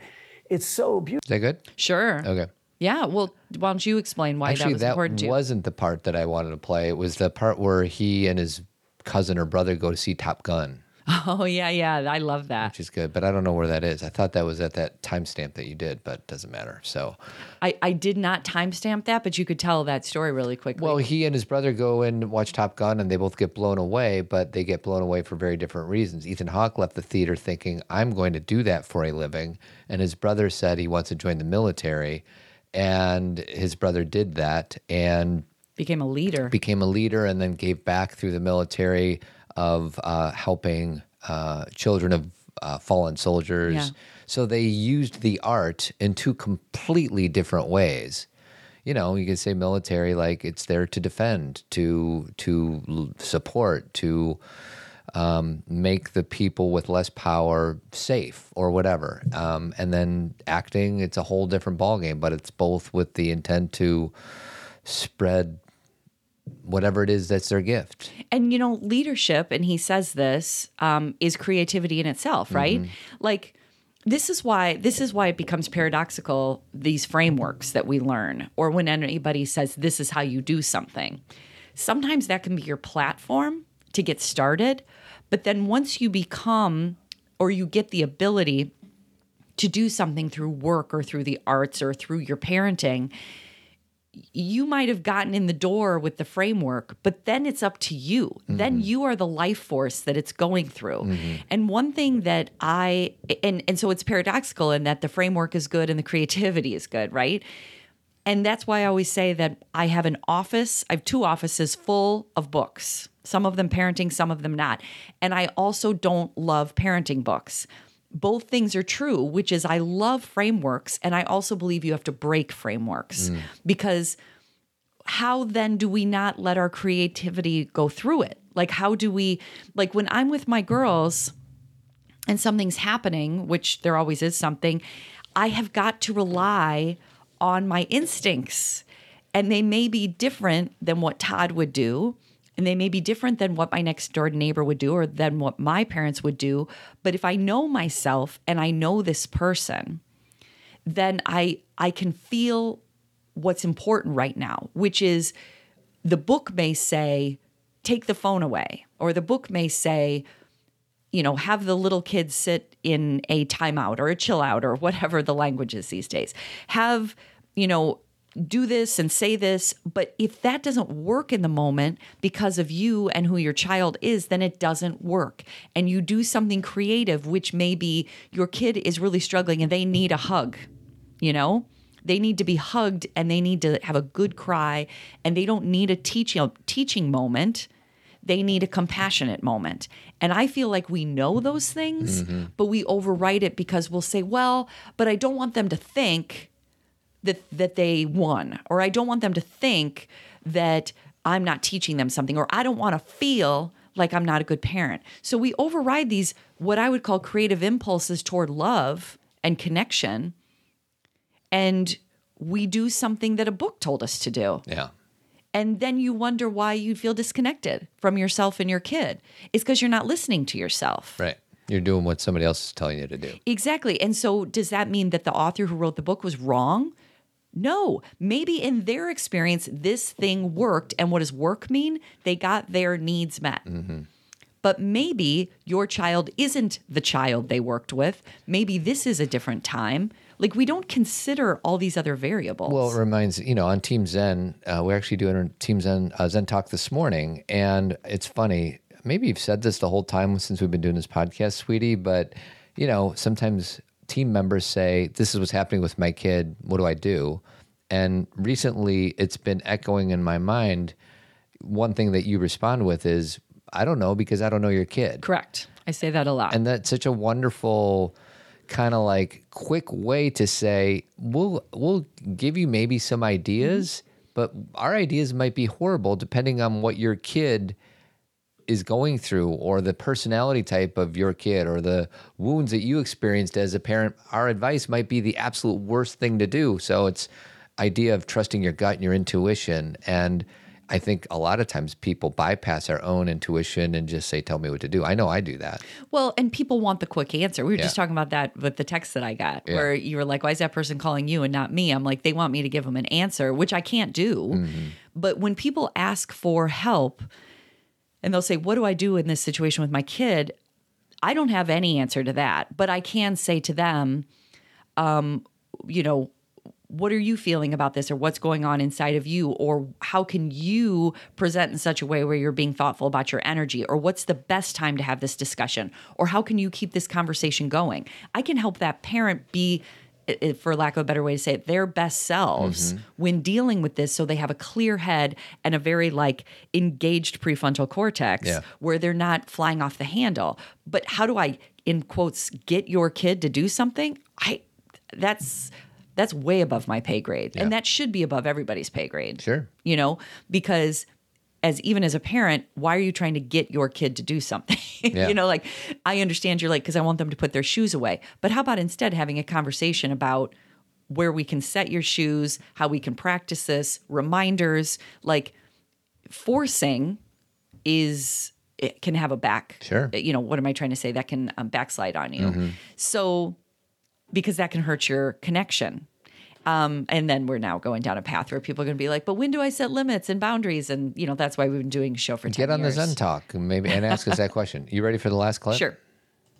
it's so beautiful Is that good? Sure. Okay. Yeah. Well, why don't you explain why Actually, that was that important to you? That wasn't the part that I wanted to play. It was the part where he and his cousin or brother go to see Top Gun, *laughs* Oh yeah, yeah. I love that. which is good. But I don't know where that is. I thought that was at that timestamp that you did, but it doesn't matter. So, I, I did not timestamp that, but you could tell that story really quickly. well, he and his brother go and watch Top Gun, and they both get blown away, but they get blown away for very different reasons. Ethan Hawke left the theater thinking, "I'm going to do that for a living," and his brother said he wants to join the military, and his brother did that, and became a leader. became a leader and then gave back through the military of uh, helping uh, children of uh, fallen soldiers. Yeah. So they used the art in two completely different ways. You know, you could say military like it's there to defend, to to support, to um, make the people with less power safe or whatever. Um, and then acting, it's a whole different ballgame, but it's both with the intent to spread whatever it is that's their gift. and you know leadership and he says this um, is creativity in itself right Mm-hmm. like this is why this is why it becomes paradoxical these frameworks that we learn or when anybody says this is how you do something sometimes that can be your platform to get started but then once you become or you get the ability to do something through work or through the arts or through your parenting you might have gotten in the door with the framework, but then it's up to you. Then mm-hmm. you are the life force that it's going through. Mm-hmm. And one thing that I and and so it's paradoxical in that the framework is good and the creativity is good, right? And that's why I always say that I have an office, I have two offices full of books. Some of them parenting, some of them not. And I also don't love parenting books both things are true, which is I love frameworks and I also believe you have to break frameworks mm. because how then do we not let our creativity go through it? Like, how do we, like, when I'm with my girls and something's happening, which there always is something, I have got to rely on my instincts. And they may be different than what Todd would do. And they may be different than what my next door neighbor would do or than what my parents would do. But if I know myself and I know this person, then I I can feel what's important right now, which is the book may say, take the phone away, or the book may say, you know, have the little kids sit in a timeout or a chill out or whatever the language is these days. Have, you know, do this and say this. But if that doesn't work in the moment because of you and who your child is, then it doesn't work. And you do something creative, which maybe your kid is really struggling and they need a hug, you know? They need to be hugged and they need to have a good cry and they don't need a teaching teaching moment they need a compassionate moment. And I feel like we know those things, mm-hmm. but we overwrite it because we'll say, well, but I don't want them to think that that they won or I don't want them to think that I'm not teaching them something or I don't want to feel like I'm not a good parent. So we override these what I would call creative impulses toward love and connection and we do something that a book told us to do. Yeah. And then you wonder why you feel disconnected from yourself and your kid. It's because you're not listening to yourself. Right. You're doing what somebody else is telling you to do. Exactly. And so, does that mean that the author who wrote the book was wrong? No. Maybe in their experience, this thing worked. And what does work mean? They got their needs met. But maybe your child isn't the child they worked with. Maybe this is a different time. Like, we don't consider all these other variables. Well, it reminds you know on Team Zen, uh, we're actually doing a Team Zen uh, Zen talk this morning, and it's funny. Maybe you've said this the whole time since we've been doing this podcast, sweetie. But you know, sometimes team members say, "This is what's happening with my kid. What do I do?" And recently, it's been echoing in my mind. One thing that you respond with is, "I don't know because I don't know your kid." Correct. I say that a lot. and that's such a wonderful kind of like quick way to say we'll we'll give you maybe some mm-hmm. ideas but our ideas might be horrible depending on what your kid is going through or the personality type of your kid or the wounds that you experienced as a parent our advice might be the absolute worst thing to do so it's idea of trusting your gut and your intuition and I think a lot of times people bypass our own intuition and just say, "Tell me what to do." I know I do that. Well, and people want the quick answer. We were just talking about that with the text that I got, where you were like, "Why is that person calling you and not me?" I'm like, they want me to give them an answer, which I can't do. Mm-hmm. But when people ask for help, and they'll say, "What do I do in this situation with my kid?" I don't have any answer to that, but I can say to them, um, you know, what are you feeling about this or what's going on inside of you or how can you present in such a way where you're being thoughtful about your energy or what's the best time to have this discussion or how can you keep this conversation going i can help that parent be for lack of a better way to say it their best selves mm-hmm. when dealing with this so they have a clear head and a very like engaged prefrontal cortex Yeah. where they're not flying off the handle. But how do i in quotes get your kid to do something? I that's that's way above my pay grade. And that should be above everybody's pay grade. Sure. you know because as even as a parent why are you trying to get your kid to do something? *laughs* Yeah. you know like i understand you're like because i want them to put their shoes away. But how about instead having a conversation about where we can set your shoes how we can practice this reminders like forcing is it can have a back Sure. you know what am i trying to say? That can um, backslide on you. So because that can hurt your connection um, and then we're now going down a path where people are going to be like but when do i set limits and boundaries and you know that's why we've been doing a show for 10 Get on years. the Zen Talk and maybe and ask us that *laughs* question. You ready for the last clip? sure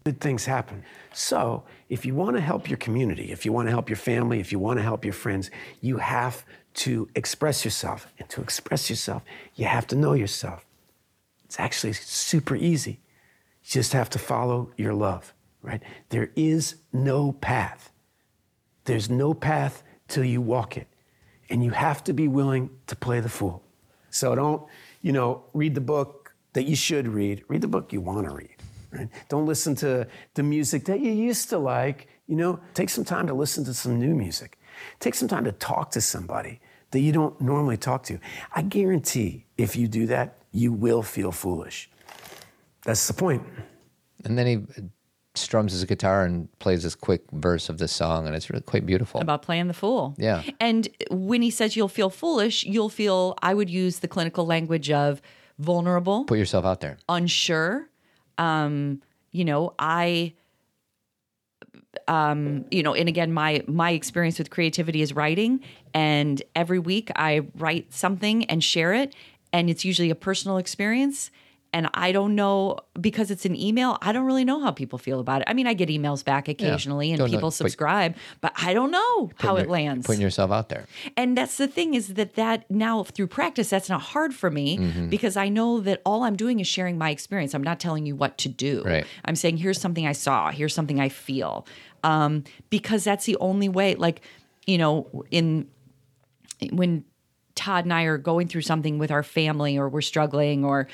good things happen. So, if you want to help your community, if you want to help your family, if you want to help your friends, you have to express yourself. And to express yourself, you have to know yourself. It's actually super easy. You just have to follow your love, right? There is no path. There's no path till you walk it. And you have to be willing to play the fool. So don't, you know, read the book that you should read. Read the book you want to read. Right? Don't listen to the music that you used to like. You know, take some time to listen to some new music. Take some time to talk to somebody that you don't normally talk to. I guarantee if you do that, you will feel foolish. That's the point. And then he strums his guitar and plays this quick verse of this song, and it's really quite beautiful. about playing the fool. Yeah. And when he says you'll feel foolish, you'll feel, I would use the clinical language of vulnerable, Put yourself out there. unsure. Um, you know, I, um, you know, and again, my my experience with creativity is writing, and every week I write something and share it, and it's usually a personal experience. And I don't know because it's an email. I don't really know how people feel about it. I mean, I get emails back occasionally, and Don't know, people but- subscribe, but I don't know how Putting it your- lands. Putting yourself out there. And that's the thing is that that now through practice, that's not hard for me Mm-hmm. because I know that all I'm doing is sharing my experience. I'm not telling you what to do. Right. I'm saying here's something I saw, here's something I feel, um, because that's the only way. Like, you know, in when Todd and I are going through something with our family or we're struggling or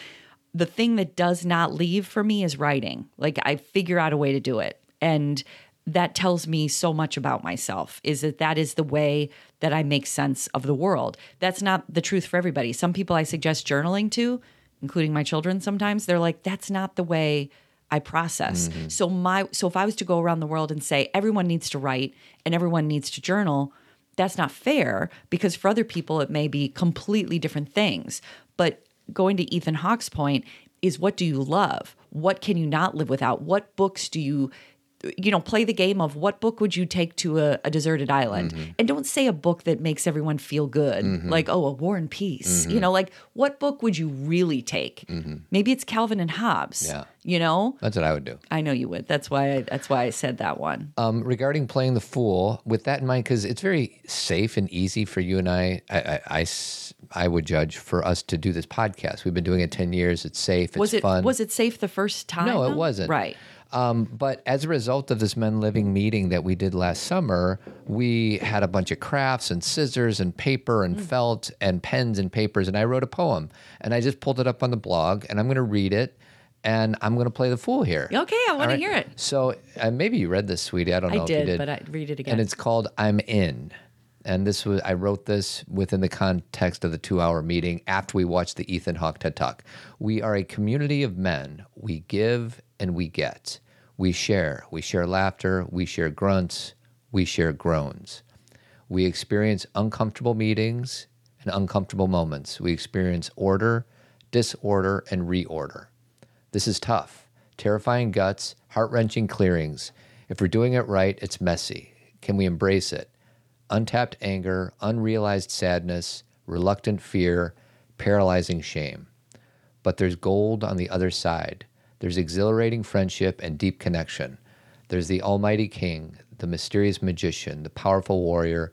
the thing that does not leave for me is writing. Like I figure out a way to do it. And that tells me so much about myself is that that is the way that I make sense of the world. That's not the truth for everybody. Some people I suggest journaling to, including my children sometimes, they're like that's not the way I process. Mm-hmm. So my so if I was to go around the world and say everyone needs to write and everyone needs to journal, that's not fair because for other people it may be completely different things. But going to Ethan Hawke's point is what do you love? What can you not live without? What books do you you know, play the game of what book would you take to a, a deserted island? Mm-hmm. And don't say a book that makes everyone feel good, like, oh, a War and Peace. Mm-hmm. You know, like what book would you really take? Maybe it's Calvin and Hobbes. Yeah. You know? That's what I would do. I know you would. That's why I, that's why I said that one. Um, regarding playing the fool, with that in mind, because it's very safe and easy for you and I. I I would judge for us to do this podcast. We've been doing it ten years. It's safe. It's was it fun. was it safe the first time? No, it though? wasn't. Right. Um, but as a result of this Men Living meeting that we did last summer, we had a bunch of crafts and scissors and paper Mm. and felt and pens and papers, and I wrote a poem. And I just pulled it up on the blog, and I'm going to read it, and I'm going to play the fool here. Okay, I want All to hear it. So uh, maybe you read this, sweetie. I don't know I if you did, did. but I'd read it again. And it's called I'm In. And this was I wrote this within the context of the two hour meeting after we watched the Ethan Hawke TED Talk. We are a community of men. We give and we get. We share. We share laughter. We share grunts. We share groans. We experience uncomfortable meetings and uncomfortable moments. We experience order, disorder, and reorder. This is tough. Terrifying guts, heart wrenching clearings. If we're doing it right, it's messy. Can we embrace it? Untapped anger, unrealized sadness, reluctant fear, paralyzing shame. But there's gold on the other side. There's exhilarating friendship and deep connection. There's the Almighty King, the mysterious magician, the powerful warrior,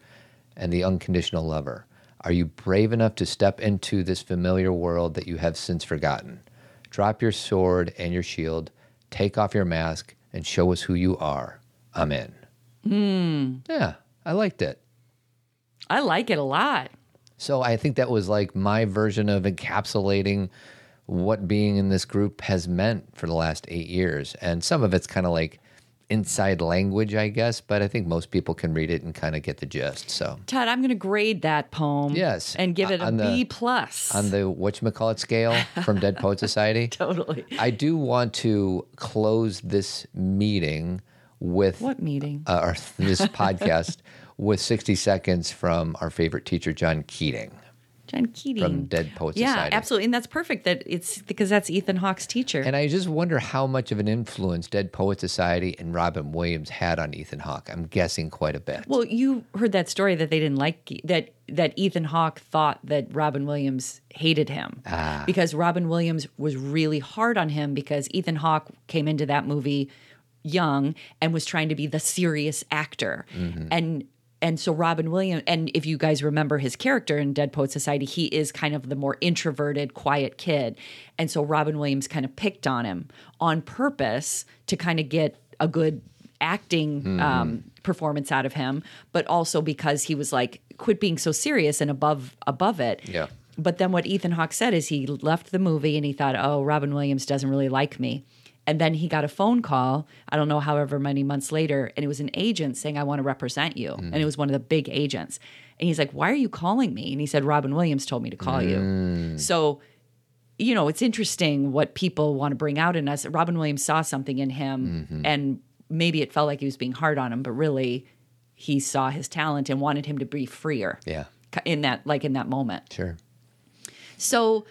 and the unconditional lover. Are you brave enough to step into this familiar world that you have since forgotten? Drop your sword and your shield, take off your mask, and show us who you are. I'm hmm. in. Yeah, I liked it. I like it a lot. So I think that was like my version of encapsulating what being in this group has meant for the last eight years. And some of it's kind of like inside language, I guess, but I think most people can read it and kind of get the gist. So Todd, I'm going to grade that poem. Yes, and give it a on the- B plus. on the whatchamacallit scale from Dead Poet Society, *laughs* totally. I do want to close this meeting with What meeting? uh, or this podcast *laughs* with 60 seconds from our favorite teacher, John Keating. John Keating from Dead Poets yeah, Society. Yeah, absolutely, and that's perfect. That it's because that's Ethan Hawke's teacher. And I just wonder how much of an influence Dead Poet Society and Robin Williams had on Ethan Hawke. I'm guessing quite a bit. well, you heard that story that they didn't like that that Ethan Hawke thought that Robin Williams hated him Ah. because Robin Williams was really hard on him because Ethan Hawke came into that movie young and was trying to be the serious actor Mm-hmm. and and so Robin Williams and if you guys remember his character in Dead Poet Society he is kind of the more introverted quiet kid and so Robin Williams kind of picked on him on purpose to kind of get a good acting Mm-hmm. um, performance out of him but also because he was like quit being so serious and above above it Yeah. but then what Ethan Hawke said is he left the movie and he thought, oh, Robin Williams doesn't really like me. And then he got a phone call, I don't know, however many months later, and it was an agent saying, I want to represent you. Mm. And it was one of the big agents. And he's like, Why are you calling me? And he said, Robin Williams told me to call you. Mm. So, you know, it's interesting what people want to bring out in us. Robin Williams saw something in him, mm-hmm. and maybe it felt like he was being hard on him, but really he saw his talent and wanted him to be freer Yeah, in that, like in that moment. sure. So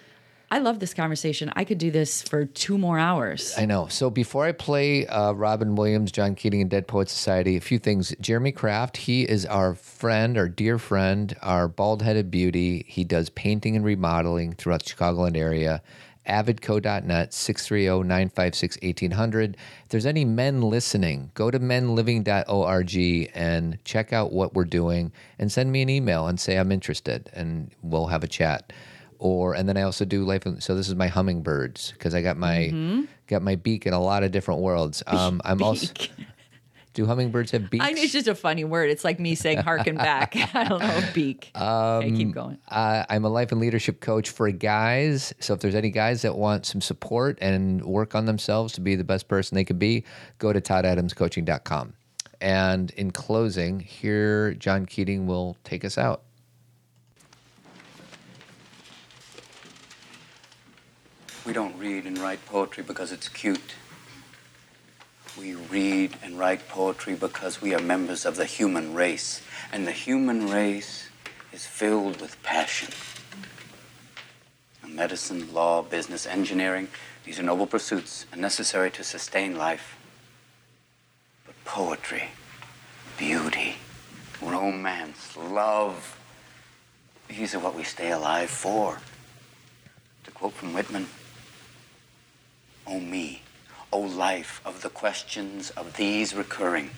I love this conversation. I could do this for two more hours. I know. So before I play uh, Robin Williams, John Keating, and Dead Poet Society, a few things. Jeremy Kraft, he is our friend, our dear friend, our bald headed beauty. He does painting and remodeling throughout the Chicagoland area. Avidco.net, 630 956 1800. If there's any men listening, go to menliving.org and check out what we're doing and send me an email and say I'm interested and we'll have a chat or and then I also do life. So this is my hummingbirds because I got my got my beak in a lot of different worlds. *laughs* Um, I'm also Do hummingbirds have beaks? I, mean, it's just a funny word. It's like me saying "harken back." *laughs* I don't know, beak. okay, keep going. Uh, I'm a life and leadership coach for guys. So if there's any guys that want some support and work on themselves to be the best person they could be, go to toddadamscoaching.com. And in closing, here John Keating will take us out. We don't read and write poetry because it's cute. We read and write poetry because we are members of the human race. And the human race is filled with passion. Medicine, law, business, engineering, these are noble pursuits and necessary to sustain life. But poetry, beauty, romance, love, these are what we stay alive for. To quote from Whitman, O me, O life of the questions of these recurring,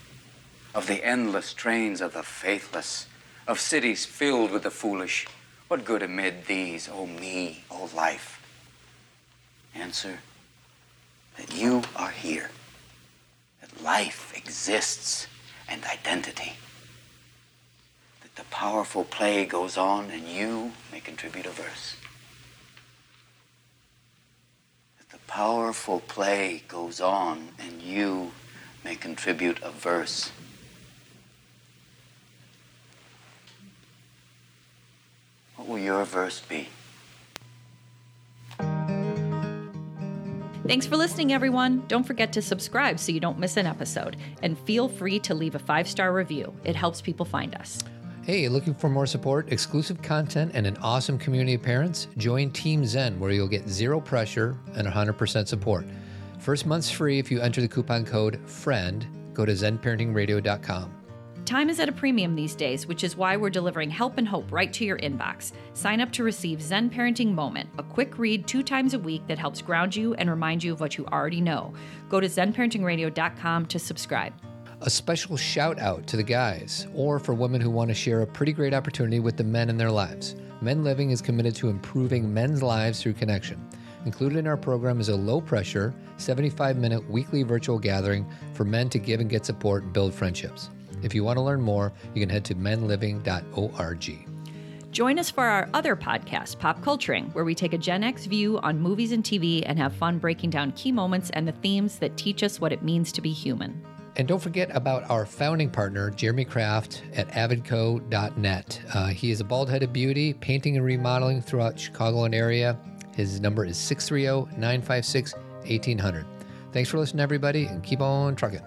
of the endless trains of the faithless, of cities filled with the foolish, what good amid these, O me, O life? Answer that you are here, that life exists and identity, that the powerful play goes on and you may contribute a verse. The powerful play goes on, and you may contribute a verse. What will your verse be? Thanks for listening, everyone. Don't forget to subscribe so you don't miss an episode. And feel free to leave a five star review, it helps people find us. Hey, looking for more support, exclusive content, and an awesome community of parents? Join Team Zen, where you'll get zero pressure and 100% support. First month's free if you enter the coupon code FRIEND. Go to zenparentingradio.com. Time is at a premium these days, which is why we're delivering help and hope right to your inbox. Sign up to receive Zen Parenting Moment, a quick read two times a week that helps ground you and remind you of what you already know. Go to zenparentingradio.com to subscribe. A special shout out to the guys, or for women who want to share a pretty great opportunity with the men in their lives. Men Living is committed to improving men's lives through connection. Included in our program is a low pressure, 75 minute weekly virtual gathering for men to give and get support and build friendships. If you want to learn more, you can head to menliving.org. Join us for our other podcast, Pop Culturing, where we take a Gen X view on movies and TV and have fun breaking down key moments and the themes that teach us what it means to be human. And don't forget about our founding partner, Jeremy Kraft at avidco.net. Uh, he is a bald headed beauty, painting and remodeling throughout Chicagoland area. His number is 630 956 1800. Thanks for listening, everybody, and keep on trucking.